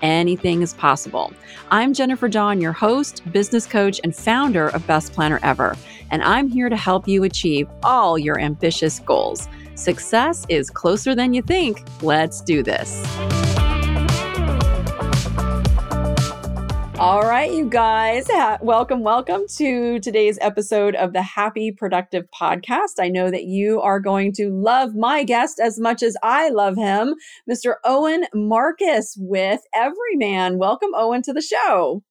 anything is possible. I'm Jennifer Dawn, your host, business coach, and founder of Best Planner Ever, and I'm here to help you achieve all your ambitious goals. Success is closer than you think. Let's do this. All right, you guys, welcome, welcome to today's episode of the Happy Productive Podcast. I know that you are going to love my guest as much as I love him, Mr. Owen Marcus with Evryman. Welcome, Owen, to the show.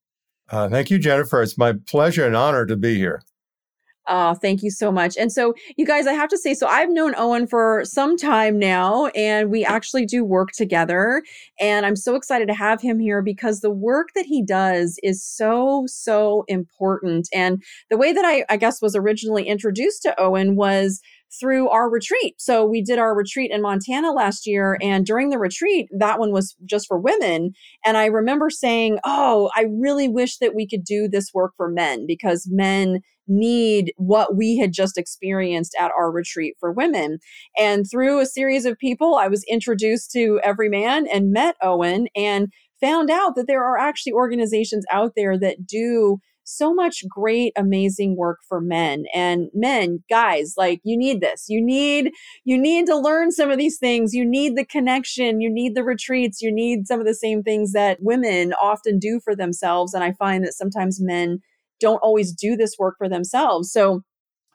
Uh, thank you, Jennifer. It's my pleasure and honor to be here. Oh, thank you so much. And so, you guys, I have to say, so I've known Owen for some time now, and we actually do work together. And I'm so excited to have him here because the work that he does is so, so important. And the way that I, I guess, was originally introduced to Owen was through our retreat. So we did our retreat in Montana last year. And during the retreat, that one was just for women. And I remember saying, Oh, I really wish that we could do this work for men because men need what we had just experienced at our retreat for women. And through a series of people, I was introduced to Evryman and met Owen and found out that there are actually organizations out there that do so much great amazing work for men. And men guys like you need this. You need you need to learn some of these things. You need the connection. You need the retreats. You need some of the same things that women often do for themselves. And i find that sometimes men don't always do this work for themselves so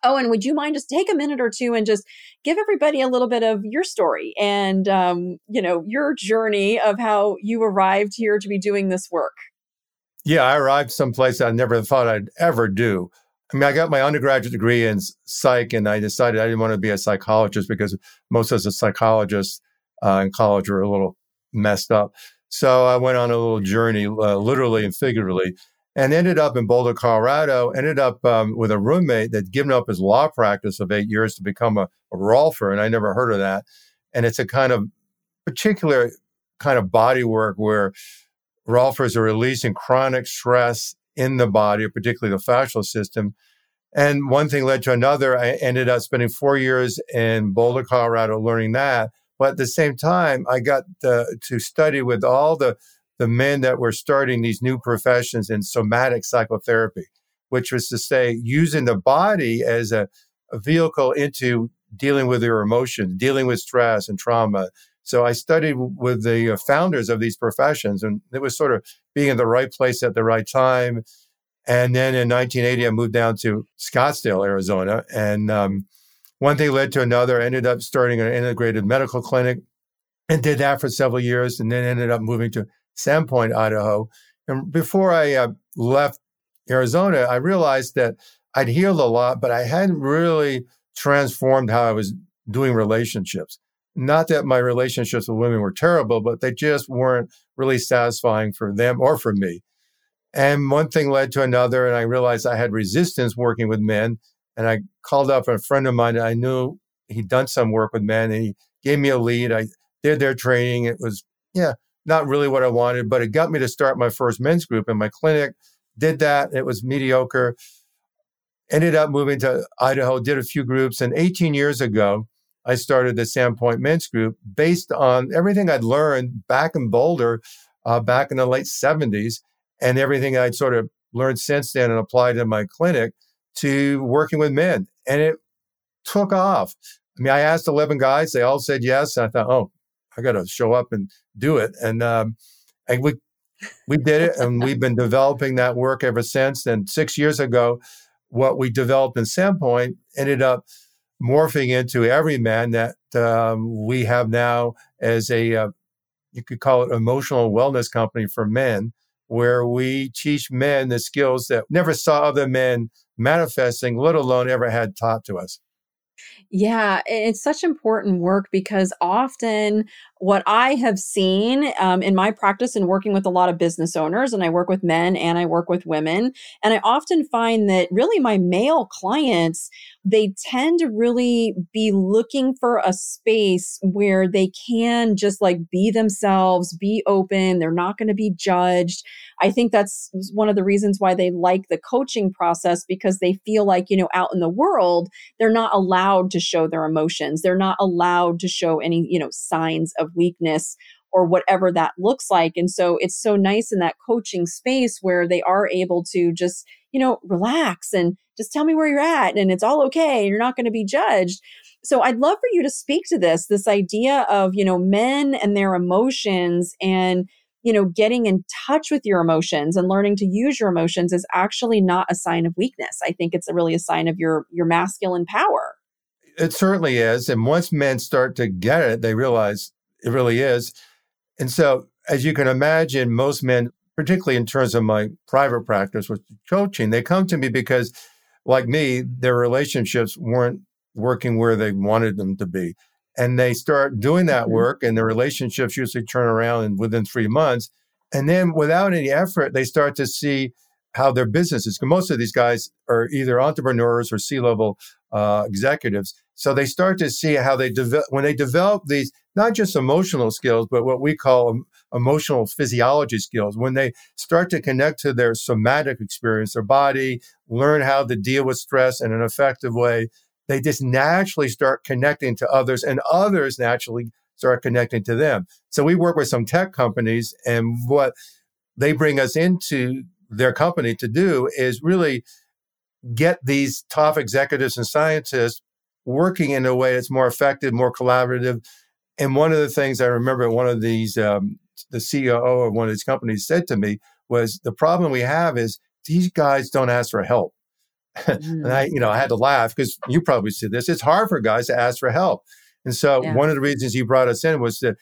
Owen, would you mind just take a minute or two and just give everybody a little bit of your story and, um, you know, your journey of how you arrived here to be doing this work? Yeah, I arrived someplace I never thought I'd ever do. I mean, I got my undergraduate degree in psych, and I decided I didn't want to be a psychologist because most of the psychologists uh, in college were a little messed up. So I went on a little journey, uh, literally and figuratively, and ended up in Boulder, Colorado. Ended up um, with a roommate that'd given up his law practice of eight years to become a, a rolfer, and I never heard of that. And it's a kind of particular kind of body work where Rolfers are releasing chronic stress in the body, particularly the fascial system. And one thing led to another. I ended up spending four years in Boulder, Colorado, learning that. But at the same time, I got to, to study with all the, the men that were starting these new professions in somatic psychotherapy, which was to say, using the body as a, a vehicle into dealing with your emotions, dealing with stress and trauma, so I studied with the uh, founders of these professions, and it was sort of being in the right place at the right time. And then in 1980, I moved down to Scottsdale, Arizona, and um, one thing led to another. I ended up starting an integrated medical clinic, and did that for several years, and then ended up moving to Sandpoint, Idaho. And before I uh, left Arizona, I realized that I'd healed a lot, but I hadn't really transformed how I was doing relationships. Not that my relationships with women were terrible, but they just weren't really satisfying for them or for me. And one thing led to another, and I realized I had resistance working with men. And I called up a friend of mine. I knew he'd done some work with men, and he gave me a lead. I did their training. It was, yeah, not really what I wanted, but it got me to start my first men's group in my clinic. Did that. It was mediocre. Ended up moving to Idaho, did a few groups. And 18 years ago, I started the Sandpoint Men's Group based on everything I'd learned back in Boulder, uh, back in the late 70s, and everything I'd sort of learned since then and applied in my clinic to working with men. And it took off. I mean, I asked 11 guys, they all said yes. I thought, oh, I got to show up and do it. And, um, and we, we did it and we've been developing that work ever since. And six years ago, what we developed in Sandpoint ended up morphing into Evryman that um, we have now as a, uh, you could call it emotional wellness company for men, where we teach men the skills that never saw other men manifesting, let alone ever had taught to us. Yeah, it's such important work because often what I have seen um, in my practice and working with a lot of business owners, and I work with men and I work with women, and I often find that really my male clients, they tend to really be looking for a space where they can just like be themselves, be open, they're not going to be judged. I think that's one of the reasons why they like the coaching process because they feel like, you know, out in the world, they're not allowed to show their emotions. They're not allowed to show any, you know, signs of weakness or whatever that looks like. And so it's so nice in that coaching space where they are able to just, you know, relax and just tell me where you're at and it's all okay. You're not going to be judged. So I'd love for you to speak to this, this idea of, you know, men and their emotions and, you know, getting in touch with your emotions and learning to use your emotions is actually not a sign of weakness. I think it's really a sign of your your masculine power. It certainly is. And once men start to get it, they realize it really is. And so, as you can imagine, most men, particularly in terms of my private practice with coaching, they come to me because, like me, their relationships weren't working where they wanted them to be. And they start doing that mm-hmm. work, and the relationships usually turn around in, within three months. And then, without any effort, they start to see how their businesses, most of these guys are either entrepreneurs or C level uh, executives. So they start to see how they develop, when they develop these, not just emotional skills, but what we call emotional physiology skills. When they start to connect to their somatic experience, their body, learn how to deal with stress in an effective way, they just naturally start connecting to others and others naturally start connecting to them. So we work with some tech companies and what they bring us into their company to do is really get these top executives and scientists working in a way that's more effective, more collaborative. And one of the things I remember one of these, um, the CEO of one of these companies said to me was the problem we have is these guys don't ask for help. Mm. and I, you know, I had to laugh because you probably see this. It's hard for guys to ask for help. And so yeah. one of the reasons he brought us in was to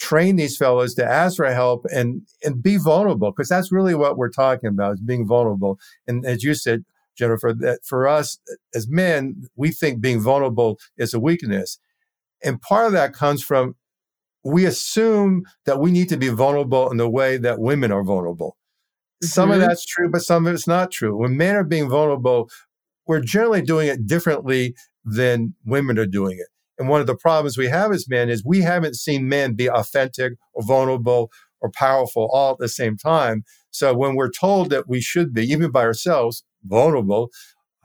train these fellows to ask for help and and be vulnerable because that's really what we're talking about is being vulnerable. And as you said, Jennifer, that for us as men, we think being vulnerable is a weakness. And part of that comes from we assume that we need to be vulnerable in the way that women are vulnerable. Mm-hmm. Some of mm-hmm. that's true, but some of it's not true. When men are being vulnerable, we're generally doing it differently than women are doing it. And one of the problems we have as men is we haven't seen men be authentic or vulnerable or powerful all at the same time. So when we're told that we should be, even by ourselves, vulnerable,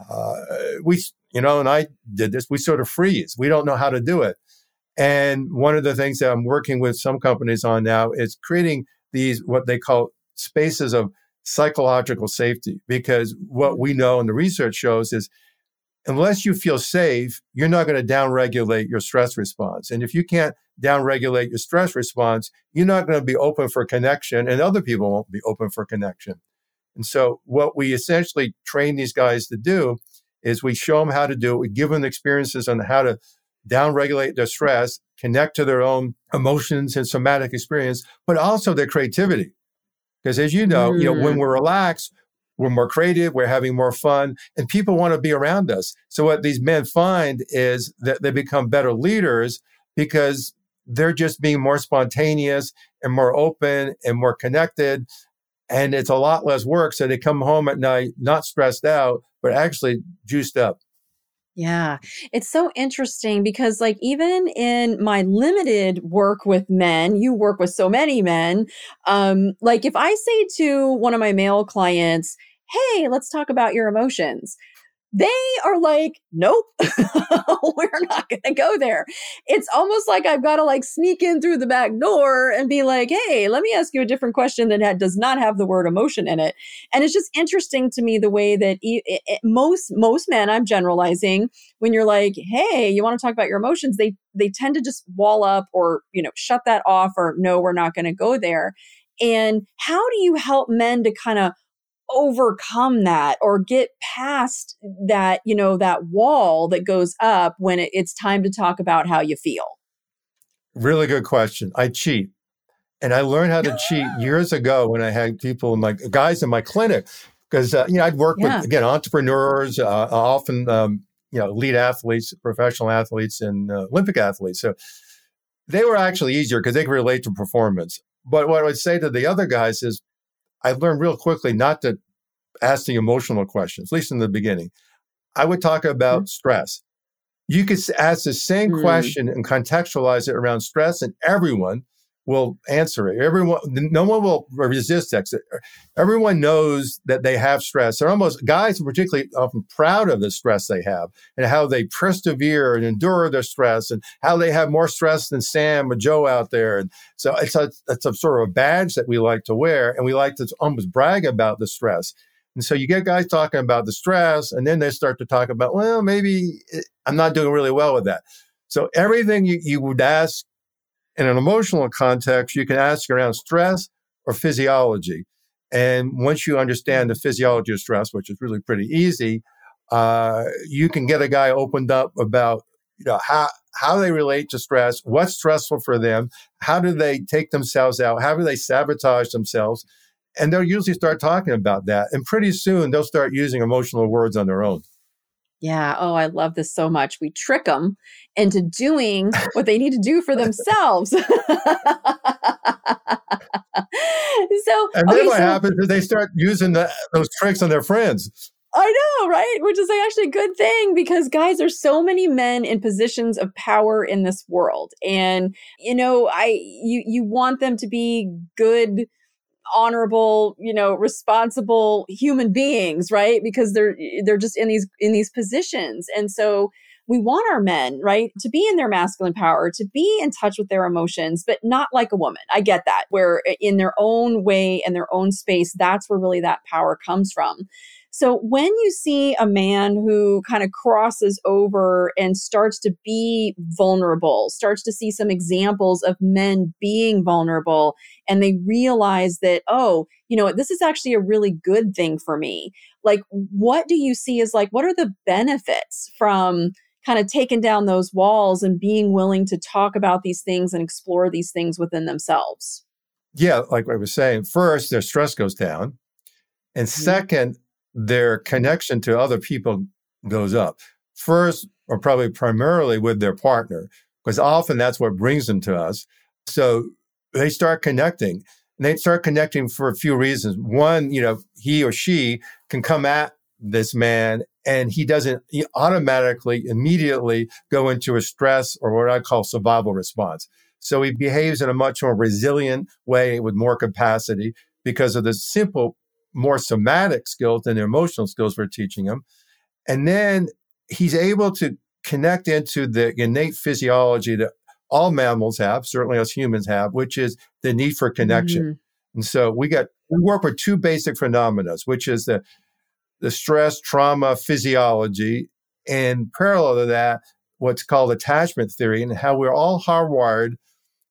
uh, we, you know, and I did this, we sort of freeze. We don't know how to do it. And one of the things that I'm working with some companies on now is creating these, what they call spaces of psychological safety, because what we know and the research shows is unless you feel safe, you're not going to downregulate your stress response. And if you can't downregulate your stress response, you're not going to be open for connection, and other people won't be open for connection. And so, what we essentially train these guys to do is we show them how to do it. We give them experiences on how to downregulate their stress, connect to their own emotions and somatic experience, but also their creativity. Because as you know, mm. you know, when mm. we're relaxed, we're more creative, we're having more fun, and people want to be around us. So what these men find is that they become better leaders because they're just being more spontaneous and more open and more connected and it's a lot less work. So they come home at night not stressed out, but actually juiced up. Yeah, it's so interesting because, like, even in my limited work with men, you work with so many men. Um, like, if I say to one of my male clients, Hey, let's talk about your emotions, they are like, nope, we're not going to go there. It's almost like I've got to like sneak in through the back door and be like, hey, let me ask you a different question that does not have the word emotion in it. And it's just interesting to me the way that it, most most men, I'm generalizing, when you're like, hey, you want to talk about your emotions, they they tend to just wall up or you know shut that off or no, we're not going to go there. And how do you help men to kind of overcome that or get past that, you know, that wall that goes up when it, it's time to talk about how you feel? Really good question. I cheat. And I learned how to cheat years ago when I had people, in my guys in my clinic, because uh, you know I'd work yeah. with again entrepreneurs, uh, often um, you know elite athletes, professional athletes, and uh, Olympic athletes. So they were actually easier because they could relate to performance. But what I would say to the other guys is I learned real quickly not to ask the emotional questions, at least in the beginning. I would talk about mm-hmm. stress. You could ask the same mm-hmm. question and contextualize it around stress, and everyone will answer it. Everyone, no one will resist that. Everyone knows that they have stress. They're almost guys, are particularly often proud of the stress they have and how they persevere and endure their stress and how they have more stress than Sam or Joe out there. And so it's a, it's a sort of a badge that we like to wear and we like to almost brag about the stress. And so you get guys talking about the stress and then they start to talk about, well, maybe I'm not doing really well with that. So everything you, you would ask in an emotional context, you can ask around stress or physiology. And once you understand the physiology of stress, which is really pretty easy, uh, you can get a guy opened up about you know how how they relate to stress, what's stressful for them, how do they take themselves out, how do they sabotage themselves, and they'll usually start talking about that. And pretty soon they'll start using emotional words on their own. Yeah. Oh, I love this so much. We trick them into doing what they need to do for themselves. so, and then okay, what so, happens is they start using the, those tricks on their friends. I know, right? Which is actually a good thing because guys, there's so many men in positions of power in this world. And you know, I you you want them to be good honorable you know responsible human beings right? Because they're they're just in these in these positions. And so we want our men right to be in their masculine power to be in touch with their emotions but not like a woman. I get that. Where in their own way and their own space that's where really that power comes from so when you see a man who kind of crosses over and starts to be vulnerable, starts to see some examples of men being vulnerable, and they realize that, oh, you know, this is actually a really good thing for me. Like, what do you see as like, what are the benefits from kind of taking down those walls and being willing to talk about these things and explore these things within themselves? Yeah, like I was saying, first, their stress goes down. And mm-hmm. Their connection to other people goes up. First, or probably primarily with their partner, because often that's what brings them to us. So they start connecting. And they start connecting for a few reasons. One, you know, he or she can come at this man and he doesn't he automatically, immediately go into a stress or what I call survival response. So he behaves in a much more resilient way with more capacity because of the simple more somatic skills than the emotional skills we're teaching them. And then he's able to connect into the innate physiology that all mammals have, certainly us humans have, which is the need for connection. Mm-hmm. And so we got we work with two basic phenomena, which is the the stress trauma physiology, and parallel to that, what's called attachment theory, and how we're all hardwired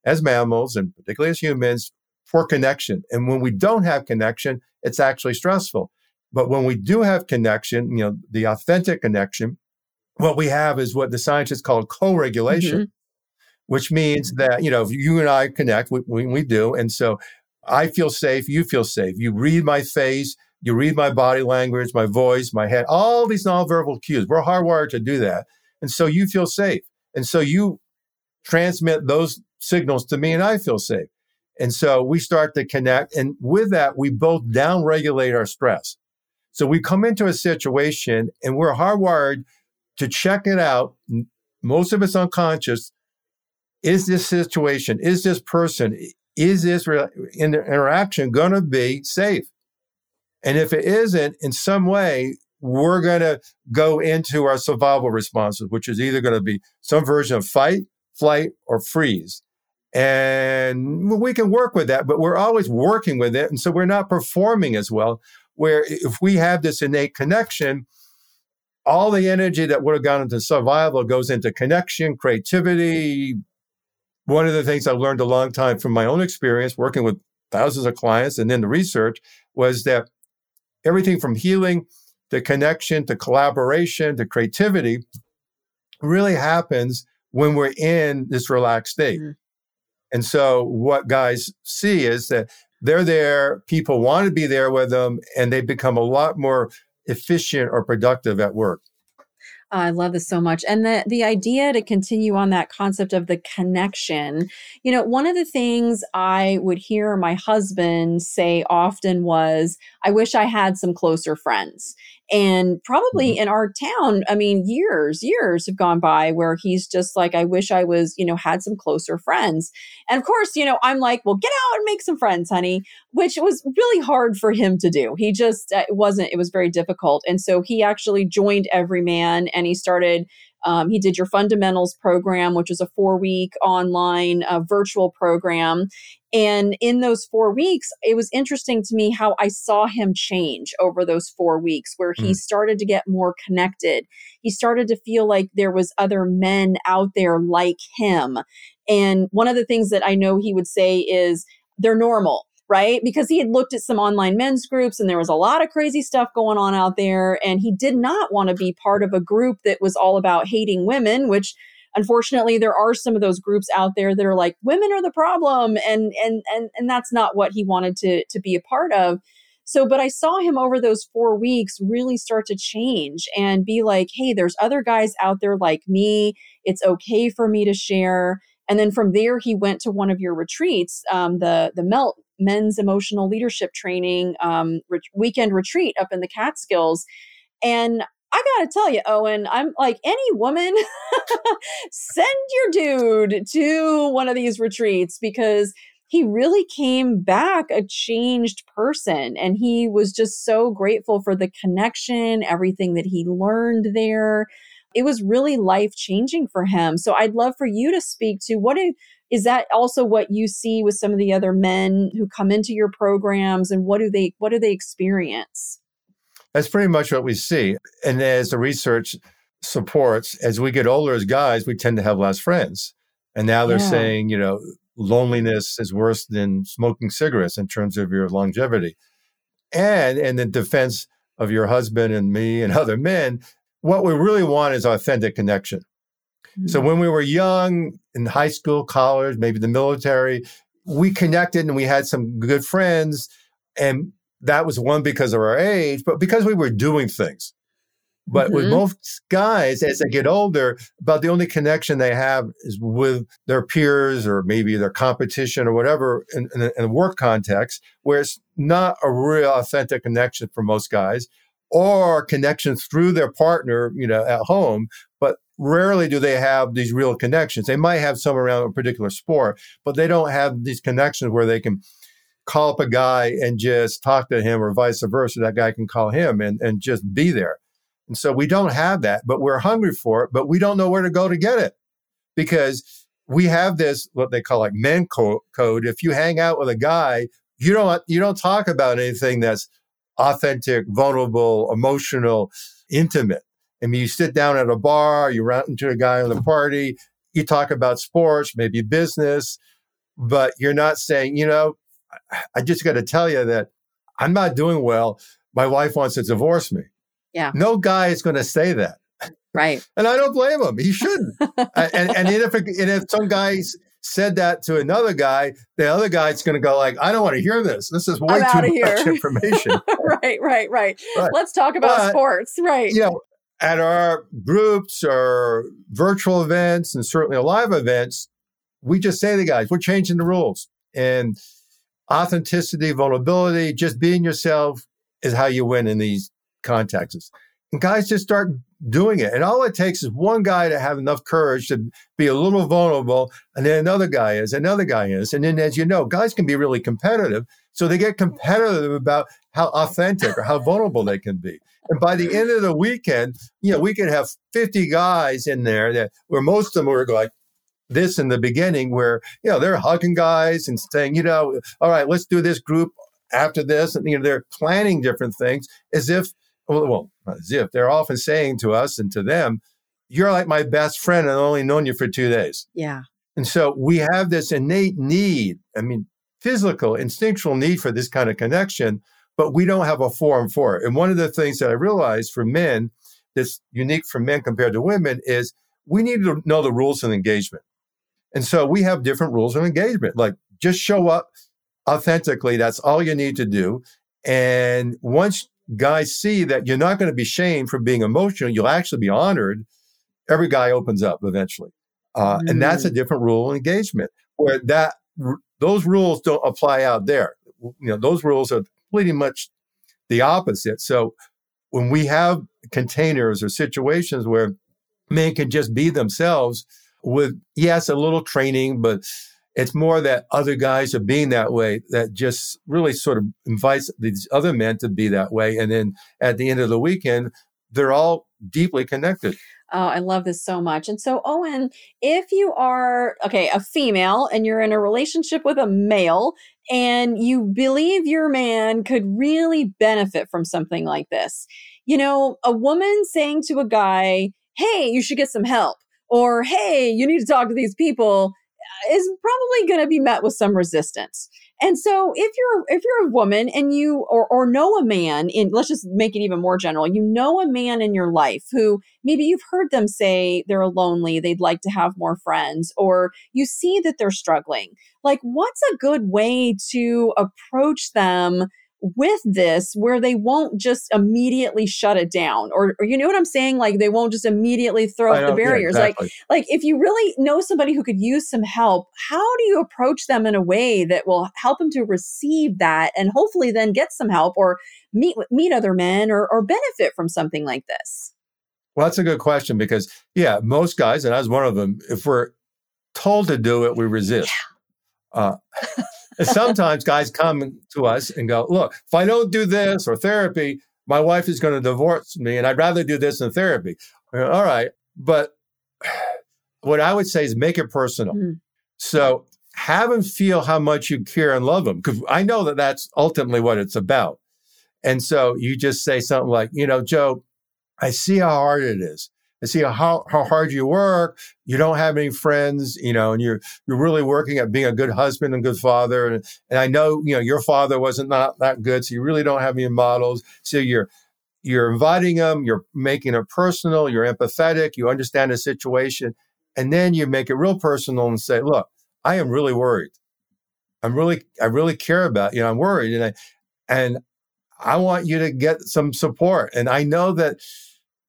as mammals and particularly as humans for connection. And when we don't have connection, it's actually stressful. But when we do have connection, you know, the authentic connection, what we have is what the scientists call co-regulation, mm-hmm. which means that, you know, if you and I connect, we, we, we do. And so I feel safe, you feel safe. You read my face, you read my body language, my voice, my head, all these nonverbal cues. We're hardwired to do that. And so you feel safe. And so you transmit those signals to me and I feel safe. And so we start to connect. And with that, we both downregulate our stress. So we come into a situation and we're hardwired to check it out. Most of it's unconscious. Is this situation, is this person, is this re- interaction going to be safe? And if it isn't, in some way, we're going to go into our survival responses, which is either going to be some version of fight, flight, or freeze. And we can work with that, but we're always working with it. And so we're not performing as well. Where if we have this innate connection, all the energy that would have gone into survival goes into connection, creativity. One of the things I learned a long time from my own experience working with thousands of clients and then the research was that everything from healing to connection to collaboration to creativity really happens when we're in this relaxed state. Mm-hmm. And so what guys see is that they're there, people want to be there with them, and they become a lot more efficient or productive at work. Oh, I love this so much. And the the idea to continue on that concept of the connection. You know, one of the things I would hear my husband say often was, I wish I had some closer friends. And probably mm-hmm. in our town, I mean, years, years have gone by where he's just like, I wish I was, you know, had some closer friends. And of course, you know, I'm like, well, get out and make some friends, honey, which was really hard for him to do. He just, uh, it wasn't, it was very difficult. And so he actually joined Evryman and he started um, he did your fundamentals program, which is a four week online uh, virtual program. And in those four weeks, it was interesting to me how I saw him change over those four weeks, where he mm. started to get more connected. He started to feel like there was other men out there like him. And one of the things that I know he would say is, they're normal right? Because he had looked at some online men's groups and there was a lot of crazy stuff going on out there. And he did not want to be part of a group that was all about hating women, which unfortunately there are some of those groups out there that are like women are the problem and and and and that's not what he wanted to to be a part of. So but i saw him over those 4 weeks really start to change and be like hey there's other guys out there like me. It's okay for me to share. And then from there he went to one of your retreats um, the the melt men's emotional leadership training um, re- weekend retreat up in the Catskills. And I gotta tell you, Owen, I'm like any woman, send your dude to one of these retreats because he really came back a changed person. And he was just so grateful for the connection, everything that he learned there. It was really life changing for him. So I'd love for you to speak to what do, is that also what you see with some of the other men who come into your programs and what do they what do they experience that's pretty much what we see. And as the research supports as we get older as guys we tend to have less friends. And now they're yeah. saying you know loneliness is worse than smoking cigarettes in terms of your longevity. And in the defense of your husband and me and other men what we really want is authentic connection. So mm. when we were young in high school, college, maybe the military, we connected and we had some good friends. And that was one because of our age, but because we were doing things. But mm-hmm. with most guys, as they get older, about the only connection they have is with their peers or maybe their competition or whatever in, in, a, in a work context, where it's not a real authentic connection for most guys or connections through their partner, you know, at home, but rarely do they have these real connections. They might have some around a particular sport, but they don't have these connections where they can call up a guy and just talk to him or vice versa. That guy can call him and, and just be there. And so we don't have that, but we're hungry for it, but we don't know where to go to get it because we have this, what they call like men co- code. If you hang out with a guy, you don't, you don't talk about anything that's authentic, vulnerable, emotional, intimate. I mean, you sit down at a bar, you run into a guy on the party, you talk about sports, maybe business, but you're not saying, you know, I just got to tell you that I'm not doing well. My wife wants to divorce me. Yeah. No guy is going to say that. Right. And I don't blame him. He shouldn't. and, and, if, and if some guys said that to another guy, the other guy's going to go like, I don't want to hear this. This is way too much information. right, right, right, right, Let's talk about but, sports. Right. You know, at our groups or virtual events and certainly live events, we just say to the guys, we're changing the rules. And authenticity, vulnerability, just being yourself is how you win in these contexts. And guys just start doing it. And all it takes is one guy to have enough courage to be a little vulnerable, and then another guy is, another guy is. And then, as you know, guys can be really competitive. So they get competitive about how authentic or how vulnerable they can be. And by the end of the weekend, you know, we could have 50 guys in there that where most of them were like this in the beginning, where, you know, they're hugging guys and saying, you know, all right, let's do this group after this. And, you know, they're planning different things as if, well, well as if they're often saying to us and to them, you're like my best friend and I've only known you for two days. Yeah. And so we have this innate need, I mean, physical, instinctual need for this kind of connection but we don't have a forum for it. And one of the things that I realized for men that's unique for men compared to women is we need to know the rules of engagement. And so we have different rules of engagement, like just show up authentically. That's all you need to do. And once guys see that you're not going to be shamed for being emotional, you'll actually be honored. Every guy opens up eventually. Uh, mm. And that's a mm. different rule of engagement where that those rules don't apply out there. You know, those rules are pretty much the opposite. So when we have containers or situations where men can just be themselves with, yes, a little training, but it's more that other guys are being that way that just really sort of invites these other men to be that way. And then at the end of the weekend, they're all deeply connected. Oh, I love this so much. And so, Owen, if you are, okay, a female and you're in a relationship with a male and you believe your man could really benefit from something like this, you know, a woman saying to a guy, hey, you should get some help, or hey, you need to talk to these people is probably going to be met with some resistance. And so if you're if you're a woman and you or or know a man in let's just make it even more general, you know a man in your life who maybe you've heard them say they're lonely, they'd like to have more friends or you see that they're struggling. Like what's a good way to approach them with this where they won't just immediately shut it down or, or you know what i'm saying like they won't just immediately throw up the barriers yeah, exactly. like like if you really know somebody who could use some help how do you approach them in a way that will help them to receive that and hopefully then get some help or meet meet other men or, or benefit from something like this well that's a good question because yeah most guys and i was one of them if we're told to do it we resist yeah. uh, sometimes guys come to us and go, look, if I don't do this or therapy, my wife is going to divorce me and I'd rather do this than therapy. All right. But what I would say is make it personal. Mm. So have them feel how much you care and love them because I know that that's ultimately what it's about. And so you just say something like, you know, Joe, I see how hard it is and see how, how hard you work. You don't have any friends, you know, and you're, you're really working at being a good husband and good father. And, and I know, you know, your father wasn't not that good. So you really don't have any models. So you're, you're inviting them, you're making it personal, you're empathetic, you understand the situation. And then you make it real personal and say, look, I am really worried. I'm really, I really care about, you know, I'm worried. And I, and I want you to get some support. And I know that,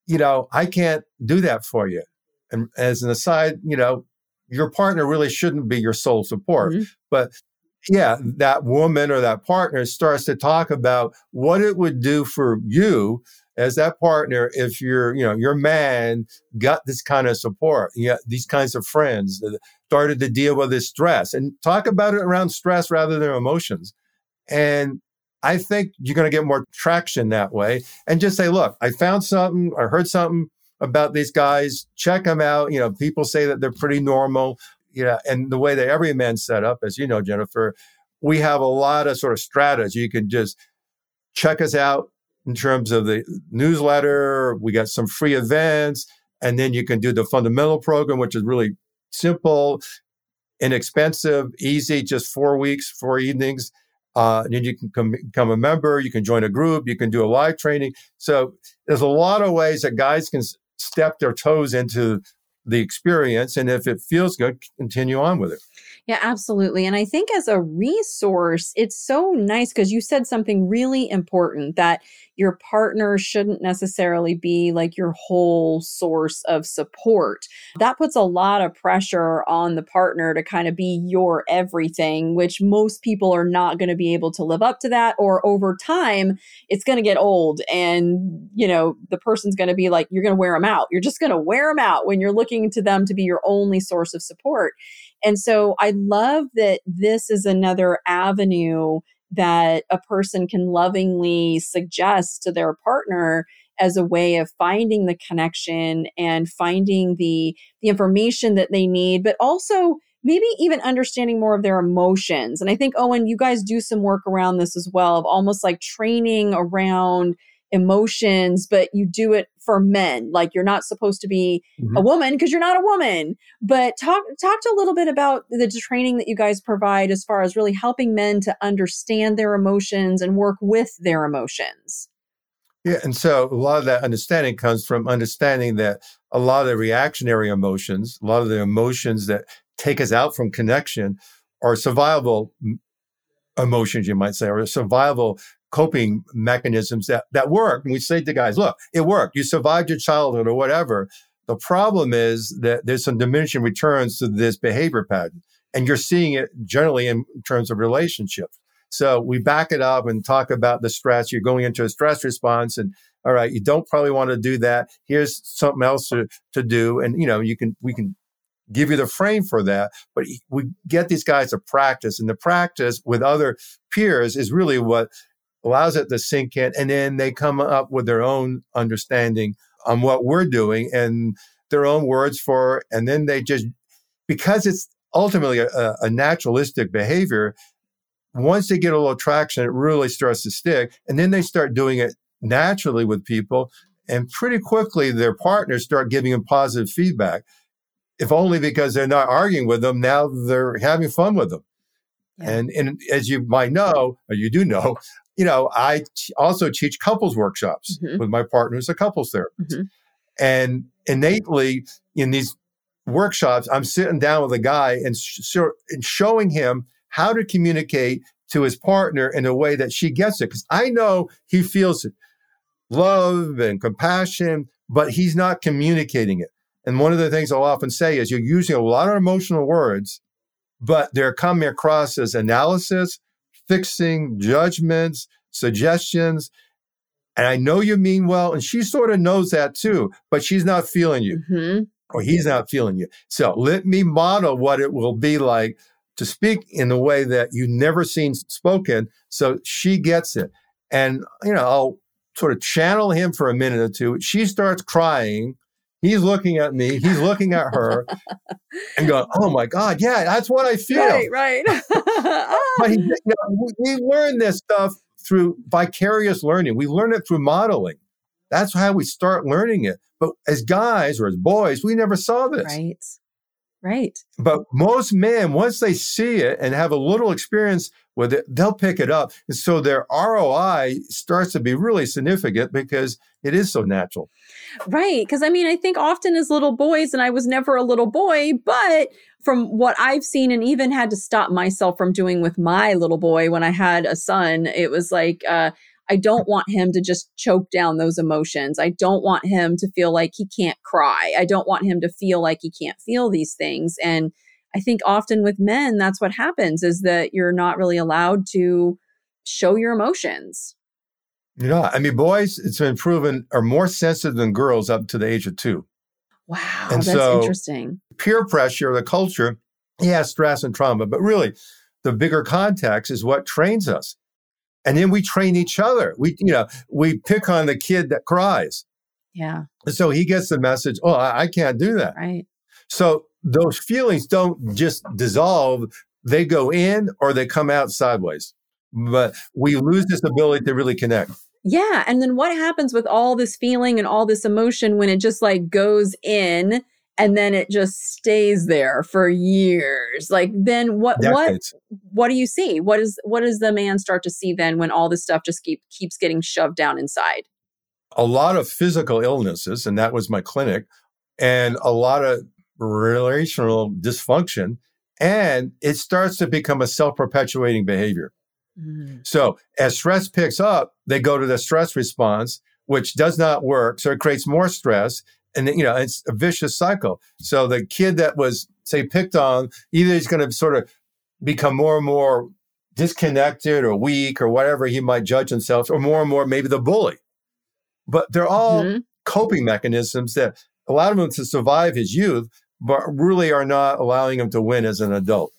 you know, I can't do that for you. And as an aside, you know, your partner really shouldn't be your sole support. Mm-hmm. But yeah, that woman or that partner starts to talk about what it would do for you as that partner if your you know your man got this kind of support yeah these kinds of friends that started to deal with this stress and talk about it around stress rather than emotions and I think you're going to get more traction that way. And just say, look, I found something, I heard something about these guys. Check them out. You know, people say that they're pretty normal. You know, and the way that Evryman's set up, as you know, Jennifer, we have a lot of sort of strategy. You can just check us out in terms of the newsletter. We got some free events. And then you can do the fundamental program, which is really simple, inexpensive, easy, just four weeks, four evenings. Uh, then you can come, become a member, you can join a group, you can do a live training. So there's a lot of ways that guys can step their toes into the experience. And if it feels good, continue on with it. Yeah, absolutely. And I think as a resource, it's so nice because you said something really important that your partner shouldn't necessarily be like your whole source of support. That puts a lot of pressure on the partner to kind of be your everything, which most people are not going to be able to live up to that. Or over time, it's going to get old and, you know, the person's going to be like, you're going to wear them out. You're just going to wear them out when you're looking to them to be your only source of support. And so I love that this is another avenue that a person can lovingly suggest to their partner as a way of finding the connection and finding the the information that they need but also maybe even understanding more of their emotions. And i think owen you guys do some work around this as well of almost like training around emotions, but you do it for men. Like you're not supposed to be mm-hmm. a woman because you're not a woman. But talk talk a little bit about the training that you guys provide as far as really helping men to understand their emotions and work with their emotions. Yeah, and so a lot of that understanding comes from understanding that a lot of the reactionary emotions, a lot of the emotions that take us out from connection are survival emotions, you might say, or survival coping mechanisms that, that work. And we say to guys, look, it worked. You survived your childhood or whatever. The problem is that there's some diminishing returns to this behavior pattern. And you're seeing it generally in terms of relationships. So we back it up and talk about the stress. You're going into a stress response and all right, you don't probably want to do that. Here's something else to, to do. And, you know, you can, we can give you the frame for that. But we get these guys to practice and the practice with other peers is really what allows it to sink in. And then they come up with their own understanding on what we're doing and their own words for, and then they just, because it's ultimately a, a naturalistic behavior, once they get a little traction, it really starts to stick. And then they start doing it naturally with people. And pretty quickly, their partners start giving them positive feedback. If only because they're not arguing with them, now they're having fun with them. Yeah. And, and as you might know, or you do know, you know, I t- also teach couples workshops mm-hmm. with my partner who's a couples therapist. Mm-hmm. And innately in these workshops, I'm sitting down with a guy and, sh- and showing him how to communicate to his partner in a way that she gets it. Because I know he feels it love and compassion, but he's not communicating it. And one of the things I'll often say is you're using a lot of emotional words, but they're coming across as analysis, fixing, judgments, suggestions. And I know you mean well, and she sort of knows that too, but she's not feeling you mm-hmm. or he's not feeling you. So let me model what it will be like to speak in the way that you've never seen spoken. So she gets it. And, you know, I'll sort of channel him for a minute or two. She starts crying. He's looking at me. He's looking at her and going, "Oh my God, yeah, that's what I feel." Right, right. Ah. but he, you know, we learn this stuff through vicarious learning. We learn it through modeling. That's how we start learning it. But as guys or as boys, we never saw this. Right. Right. But most men, once they see it and have a little experience with it, they'll pick it up. And so their ROI starts to be really significant because it is so natural. Right. Because I mean, I think often as little boys, and I was never a little boy, but from what I've seen and even had to stop myself from doing with my little boy when I had a son, it was like, uh, I don't want him to just choke down those emotions. I don't want him to feel like he can't cry. I don't want him to feel like he can't feel these things. And I think often with men, that's what happens is that you're not really allowed to show your emotions. You know, I mean, boys, it's been proven are more sensitive than girls up to the age of two. Wow, and that's so interesting. Peer pressure, the culture, yeah, stress and trauma, but really, the bigger context is what trains us and then we train each other. We, you know, we pick on the kid that cries. Yeah. So he gets the message, oh, I, I can't do that. Right. So those feelings don't just dissolve, they go in or they come out sideways. But we lose this ability to really connect. Yeah. And then what happens with all this feeling and all this emotion when it just like goes in and then it just stays there for years like then what Decades. what what do you see what is what does the man start to see then when all this stuff just keep keeps getting shoved down inside a lot of physical illnesses and that was my clinic and a lot of relational dysfunction and it starts to become a self-perpetuating behavior mm. so as stress picks up they go to the stress response which does not work so it creates more stress and you know it's a vicious cycle so the kid that was say picked on either he's going to sort of become more and more disconnected or weak or whatever he might judge himself or more and more maybe the bully but they're all mm-hmm. coping mechanisms that allow him to survive his youth but really are not allowing him to win as an adult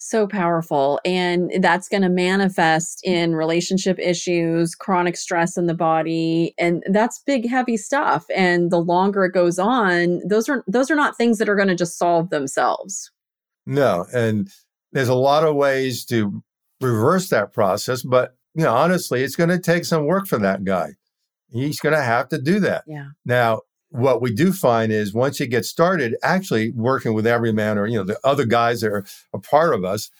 so powerful. And that's going to manifest mm. in relationship issues, chronic stress in the body. And that's big, heavy stuff. And the longer it goes on, those are those are not things that are going to just solve themselves. No. And there's a lot of ways to reverse that process. But you know, honestly, it's going to take some work for that guy. He's going to have to do that. Yeah. Now, what we do find is once you get started, actually working with Evryman or you know the other guys that are a part of us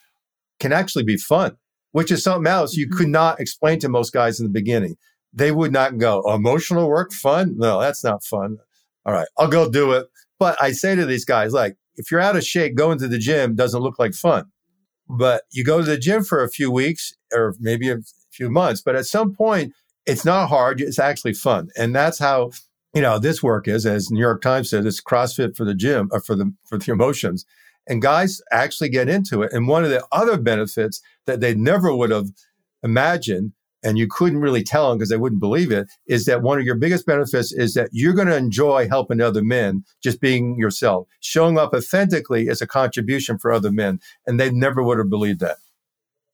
can actually be fun, which is something else you could mm-hmm. not explain to most guys in the beginning. They would not go emotional work fun. No, that's not fun. All right, I'll go do it. But I say to these guys, like, if you're out of shape, going to the gym doesn't look like fun. But you go to the gym for a few weeks or maybe a few months. But at some point, it's not hard. It's actually fun. And that's how, you know, this work is, as New York Times said, it's CrossFit for the gym or for the, for the emotions. And guys actually get into it. And one of the other benefits that they never would have imagined and you couldn't really tell them because they wouldn't believe it, is that one of your biggest benefits is that you're going to enjoy helping other men, just being yourself. Showing up authentically is a contribution for other men. And they never would have believed that.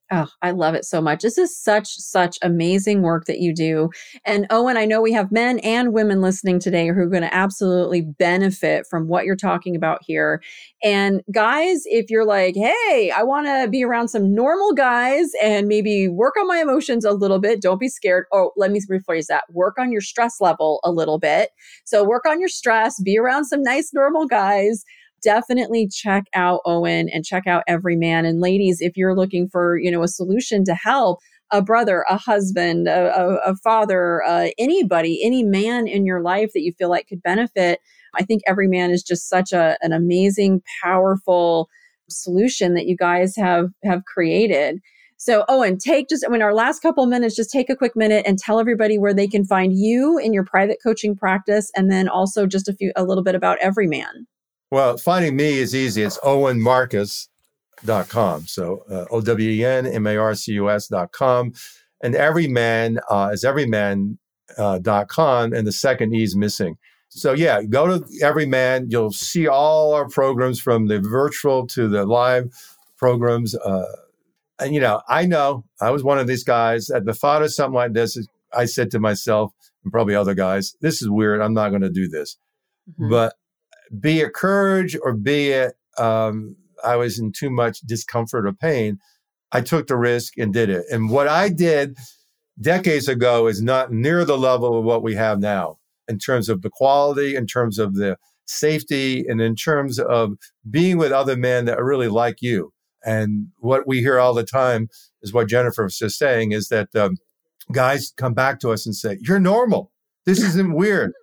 Oh, I love it so much. This is such, such amazing work that you do. And Owen, I know we have men and women listening today who are going to absolutely benefit from what you're talking about here. And guys, if you're like, hey, I want to be around some normal guys and maybe work on my emotions a little bit, don't be scared. Oh, let me rephrase that work on your stress level a little bit. So, work on your stress, be around some nice, normal guys definitely check out Owen and check out Evryman. And ladies, if you're looking for, you know, a solution to help, a brother, a husband, a, a, a father, uh, anybody, any man in your life that you feel like could benefit. I think Evryman is just such a, an amazing, powerful solution that you guys have have created. So, Owen, take just in our last couple minutes, just take a quick minute and tell everybody where they can find you in your private coaching practice, and then also just a few a little bit about Evryman. Well, finding me is easy. It's owenmarcus.com. So uh, O W E N M A R C U S.com. And evryman uh, is evryman.com. Uh, and the second E is missing. So, yeah, go to Evryman. You'll see all our programs from the virtual to the live programs. Uh, and, you know, I know I was one of these guys at the thought of something like this. I said to myself, and probably other guys, this is weird. I'm not going to do this. Mm-hmm. But be it courage or be it um, I was in too much discomfort or pain, I took the risk and did it. And what I did decades ago is not near the level of what we have now in terms of the quality, in terms of the safety, and in terms of being with other men that are really like you. And what we hear all the time is what Jennifer was just saying is that um, guys come back to us and say, You're normal. This isn't weird.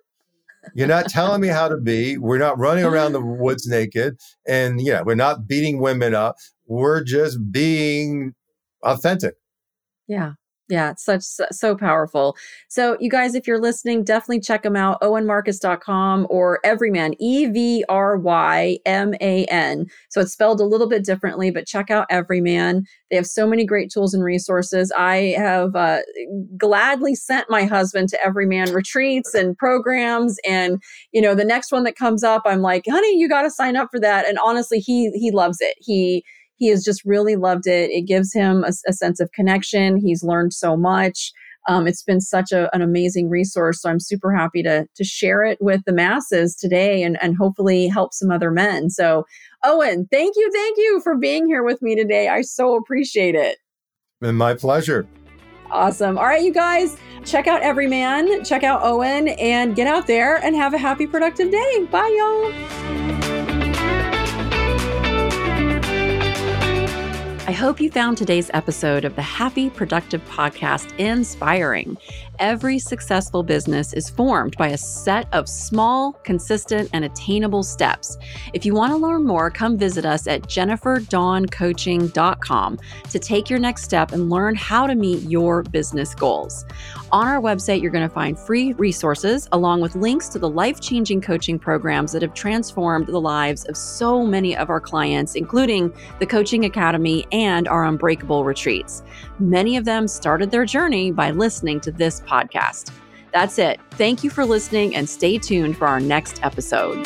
You're not telling me how to be. We're not running around the woods naked. And yeah, we're not beating women up. We're just being authentic. Yeah. Yeah, it's such so powerful. So, you guys, if you're listening, definitely check them out. OwenMarcus.com or Evryman, E V R Y M A N. So it's spelled a little bit differently, but check out Evryman. They have so many great tools and resources. I have uh, gladly sent my husband to Evryman retreats and programs, and you know, the next one that comes up, I'm like, honey, you got to sign up for that. And honestly, he he loves it. He he has just really loved it. It gives him a, a sense of connection. He's learned so much. Um, it's been such a, an amazing resource. So I'm super happy to to share it with the masses today and, and hopefully help some other men. So Owen, thank you, thank you for being here with me today. I so appreciate it. And my pleasure. Awesome. All right, you guys, check out Evryman, check out Owen, and get out there and have a happy, productive day. Bye, y'all. I hope you found today's episode of the Happy Productive Podcast inspiring. Every successful business is formed by a set of small, consistent, and attainable steps. If you want to learn more, come visit us at jenniferdawncoaching.com to take your next step and learn how to meet your business goals. On our website, you're going to find free resources along with links to the life changing coaching programs that have transformed the lives of so many of our clients, including the Coaching Academy and our Unbreakable retreats. Many of them started their journey by listening to this podcast. That's it. Thank you for listening and stay tuned for our next episode.